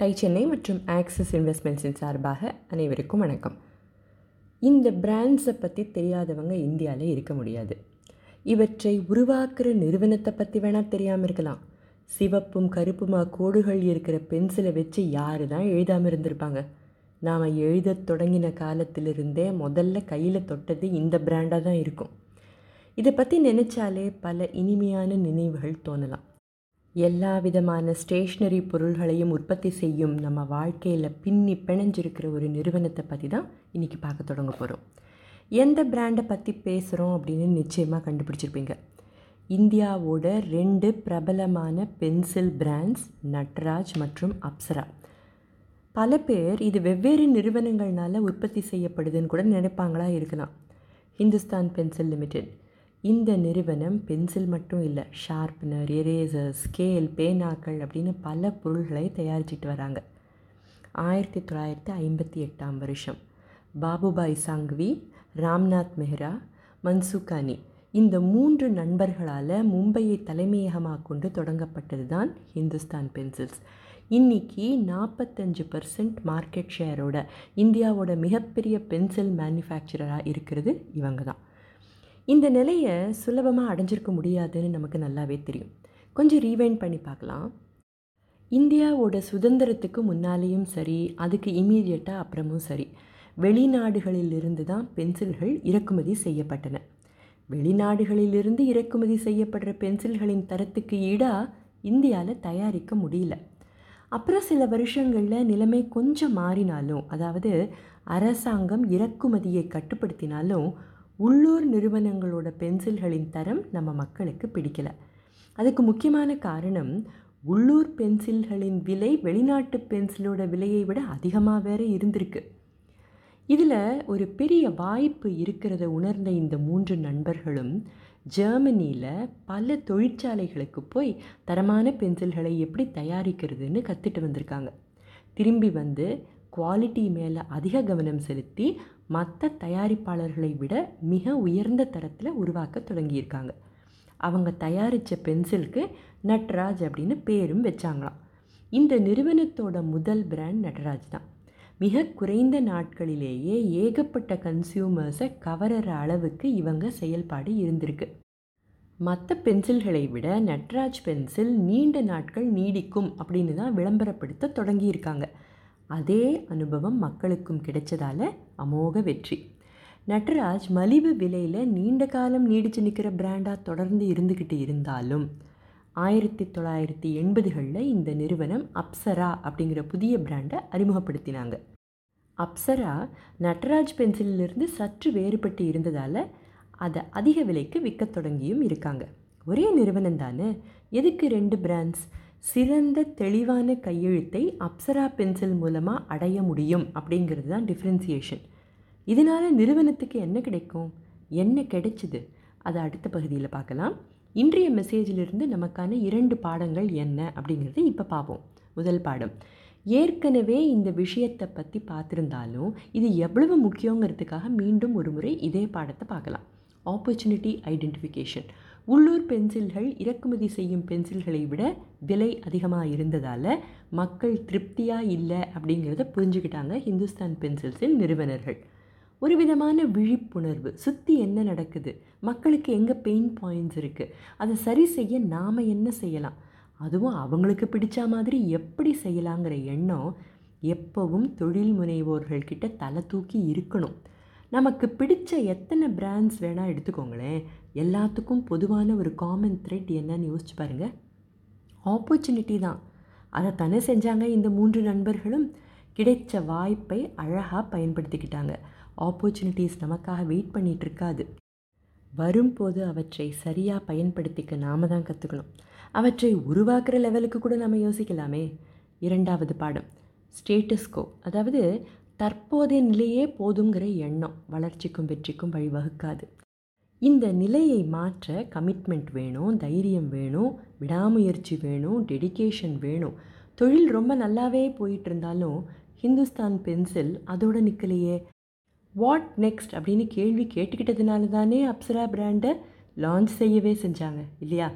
Tie Chennai மற்றும் axis இன்வெஸ்ட்மெண்ட்ஸின் சார்பாக அனைவருக்கும் வணக்கம். இந்த பிராண்ட்ஸை பற்றி தெரியாதவங்க இந்தியாவில் இருக்க முடியாது. இவற்றை உருவாக்குற நிறுவனத்தை பற்றி வேணால் தெரியாமல் இருக்கலாம். சிவப்பும் கருப்புமா கோடுகள் இருக்கிற பென்சிலை வச்சு யார் தான் எழுதாமல் இருந்திருப்பாங்க? நாம் எழுதத் தொடங்கின காலத்திலிருந்தே முதல்ல கையில் தொட்டது இந்த பிராண்டாக தான் இருக்கும். இதை பற்றி நினச்சாலே பல இனிமையான நினைவுகள் தோணலாம். எல்லா விதமான ஸ்டேஷ்னரி பொருள்களையும் உற்பத்தி செய்யும் நம்ம வாழ்க்கையில் பின்னி பிணைஞ்சிருக்கிற ஒரு நிறுவனத்தை பற்றி தான் இன்றைக்கி பார்க்க தொடங்க போகிறோம் எந்த பிராண்டை பற்றி பேசுகிறோம் அப்படின்னு நிச்சயமாக கண்டுபிடிச்சிருப்பீங்க. இந்தியாவோட ரெண்டு பிரபலமான பென்சில் பிராண்ட்ஸ் நட்ராஜ் மற்றும் அப்சரா. பல பேர் இது வெவ்வேறு நிறுவனங்கள்னால உற்பத்தி செய்யப்படுதுன்னு கூட நினைப்பாங்களா இருக்கலாம். ஹிந்துஸ்தான் பென்சில் லிமிடெட் இந்த நிறுவனம் பென்சில் மட்டும் இல்லை ஷார்ப்னர் எரேசர் ஸ்கேல் பேனாக்கள் அப்படின்னு பல பொருள்களை தயாரிச்சிட்டு வராங்க. ஆயிரத்தி தொள்ளாயிரத்தி ஐம்பத்தி எட்டாம் வருஷம். பாபுபாய் சாங்வி ராம்நாத் மெஹ்ரா மன்சுகானி இந்த மூன்று நண்பர்களால் மும்பையை தலைமையகமாக கொண்டு தொடங்கப்பட்டது தான் ஹிந்துஸ்தான் பென்சில்ஸ். இன்றைக்கி நாற்பத்தஞ்சு பர்சன்ட் மார்க்கெட் ஷேரோட இந்தியாவோட மிகப்பெரிய பென்சில் மேனுஃபேக்சரராக இருக்கிறது இவங்க தான். இந்த நிலையை சுலபமாக அடைஞ்சிருக்க முடியாதுன்னு நமக்கு நல்லாவே தெரியும். கொஞ்சம் ரீவைண்ட் பண்ணி பார்க்கலாம். இந்தியாவோட சுதந்திரத்துக்கு முன்னாலேயும் சரி அதுக்கு இமீடியட்டாக அப்புறமும் சரி வெளிநாடுகளிலிருந்து தான் பென்சில்கள் இறக்குமதி செய்யப்பட்டன. வெளிநாடுகளிலிருந்து இறக்குமதி செய்யப்படுற பென்சில்களின் தரத்துக்கு ஈடாக இந்தியாவில் தயாரிக்க முடியல. அப்புறம் சில வருஷங்களில் நிலைமை கொஞ்சம் மாறினாலும் அதாவது அரசாங்கம் இறக்குமதியை கட்டுப்படுத்தினாலும் உள்ளூர் நிறுவனங்களோட பென்சில்களின் தரம் நம்ம மக்களுக்கு பிடிக்கல. அதுக்கு முக்கியமான காரணம் உள்ளூர் பென்சில்களின் விலை வெளிநாட்டு பென்சிலோட விலையை விட அதிகமாக வேற இருந்திருக்கு. இதில் ஒரு பெரிய வாய்ப்பு இருக்கிறத உணர்ந்த இந்த மூன்று நண்பர்களும் ஜெர்மனியில் பல தொழிற்சாலைகளுக்கு போய் தரமான பென்சில்களை எப்படி தயாரிக்கிறதுன்னு கற்றுட்டு வந்திருக்காங்க. திரும்பி வந்து குவாலிட்டி மேலே அதிக கவனம் செலுத்தி மற்ற தயாரிப்பாளர்களை விட மிக உயர்ந்த தரத்தில் உருவாக்க தொடங்கியிருக்காங்க. அவங்க தயாரித்த பென்சிலுக்கு நட்ராஜ் அப்படின்னு பேரும் வச்சாங்களாம். இந்த நிறுவனத்தோட முதல் பிராண்ட் நட்ராஜ் தான். மிக குறைந்த நாட்களிலேயே ஏகப்பட்ட கன்சியூமர்ஸை கவர்ற அளவுக்கு இவங்க செயல்பாடு இருந்திருக்கு. மற்ற பென்சில்களை விட நட்ராஜ் பென்சில் நீண்ட நாட்கள் நீடிக்கும் அப்படின்னு தான் விளம்பரப்படுத்த தொடங்கியிருக்காங்க. அதே அனுபவம் மக்களுக்கும் கிடைச்சதால அமோக வெற்றி. நட்ராஜ் மலிவு விலையில் நீண்ட காலம் நீடிச்சு நிற்கிற பிராண்டாக தொடர்ந்து இருந்துக்கிட்டு இருந்தாலும் ஆயிரத்தி தொள்ளாயிரத்தி எண்பதுகளில் இந்த நிறுவனம் அப்சரா அப்படிங்கிற புதிய பிராண்டை அறிமுகப்படுத்தினாங்க. அப்சரா நட்ராஜ் பென்சிலிருந்து சற்று வேறுபட்டு இருந்ததால் அதை அதிக விலைக்கு விற்க தொடங்கியும் இருக்காங்க. ஒரே நிறுவனம் தானே எதுக்கு ரெண்டு பிராண்ட்ஸ் சிறந்த தெளிவான கையெழுத்தை அப்சரா பென்சில் மூலமாக அடைய முடியும் அப்படிங்கிறது தான் டிஃப்ரென்சியேஷன் இதனால் நிறுவனத்துக்கு என்ன கிடைக்கும்? என்ன கிடைச்சிது? அதை அடுத்த பகுதியில் பார்க்கலாம். இன்றைய மெசேஜிலிருந்து நமக்கான இரண்டு பாடங்கள் என்ன அப்படிங்கிறத இப்போ பார்ப்போம். முதல் பாடம். ஏற்கனவே இந்த விஷயத்தை பற்றி பார்த்துருந்தாலும் இது எவ்வளவு முக்கியங்கிறதுக்காக மீண்டும் ஒரு முறை இதே பாடத்தை பார்க்கலாம். ஆப்பர்ச்சுனிட்டி ஐடென்டிஃபிகேஷன் உள்ளூர் பென்சில்கள் இறக்குமதி செய்யும் பென்சில்களை விட விலை அதிகமாக இருந்ததால் மக்கள் திருப்தியாக இல்லை அப்படிங்கிறத புரிஞ்சுக்கிட்டாங்க ஹிந்துஸ்தான் பென்சில்ஸின் நிறுவனர்கள். ஒரு விதமான விழிப்புணர்வு சுற்றி என்ன நடக்குது மக்களுக்கு எங்கே பெயின் பாயிண்ட்ஸ் இருக்குது அதை சரி செய்ய நாம் என்ன செய்யலாம் அதுவும் அவங்களுக்கு பிடிச்ச மாதிரி எப்படி செய்யலாங்கிற எண்ணம் எப்போவும் தொழில் முனைவோர்கள்கிட்ட தலை தூக்கி இருக்கணும். நமக்கு பிடிச்ச எத்தனை பிராண்ட்ஸ் வேணால் எடுத்துக்கோங்களேன். எல்லாத்துக்கும் பொதுவான ஒரு காமன் த்ரெட் என்னன்னு யோசிச்சு பாருங்கள் ஆப்பர்ச்சுனிட்டி தான். அதை தானே செஞ்சாங்க இந்த மூன்று நண்பர்களும். கிடைச்ச வாய்ப்பை அழகாக பயன்படுத்திக்கிட்டாங்க. ஆப்பர்ச்சுனிட்டிஸ் நமக்காக வெயிட் பண்ணிகிட்டு இருக்காது. வரும்போது அவற்றை சரியாக பயன்படுத்திக்க நாம தான் கற்றுக்கணும் அவற்றை உருவாக்குற லெவலுக்கு கூட நம்ம யோசிக்கலாமே. இரண்டாவது பாடம் ஸ்டேட்டஸ்கோ அதாவது தற்போதைய நிலையே போதுங்கிற எண்ணம் வளர்ச்சிக்கும் வெற்றிக்கும் வழிவகுக்காது. இந்த நிலையை மாற்ற கமிட்மெண்ட் வேணும் தைரியம் வேணும் விடாமுயற்சி வேணும் டெடிகேஷன் வேணும். தொழில் ரொம்ப நல்லாவே போயிட்டு இருந்தாலும் ஹிந்துஸ்தான் பென்சில் அதோட நிற்கலையே வாட் நெக்ஸ்ட் அப்படின்னு கேள்வி கேட்டுக்கிட்டதுனால தானே அப்சரா பிராண்டை லான்ச் செய்யவே செஞ்சாங்க இல்லையா?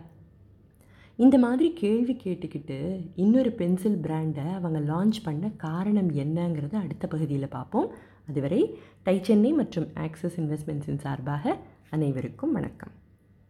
இந்த மாதிரி கேள்வி கேட்டுக்கிட்டு இன்னொரு பென்சில் பிராண்டை அவங்க லான்ச் பண்ண காரணம் என்னங்கிறத அடுத்த பகுதியில் பார்ப்போம். அதுவரை டை சென்னை மற்றும் ஆக்சிஸ் இன்வெஸ்ட்மெண்ட்ஸின் சார்பாக அனைவருக்கும் வணக்கம்.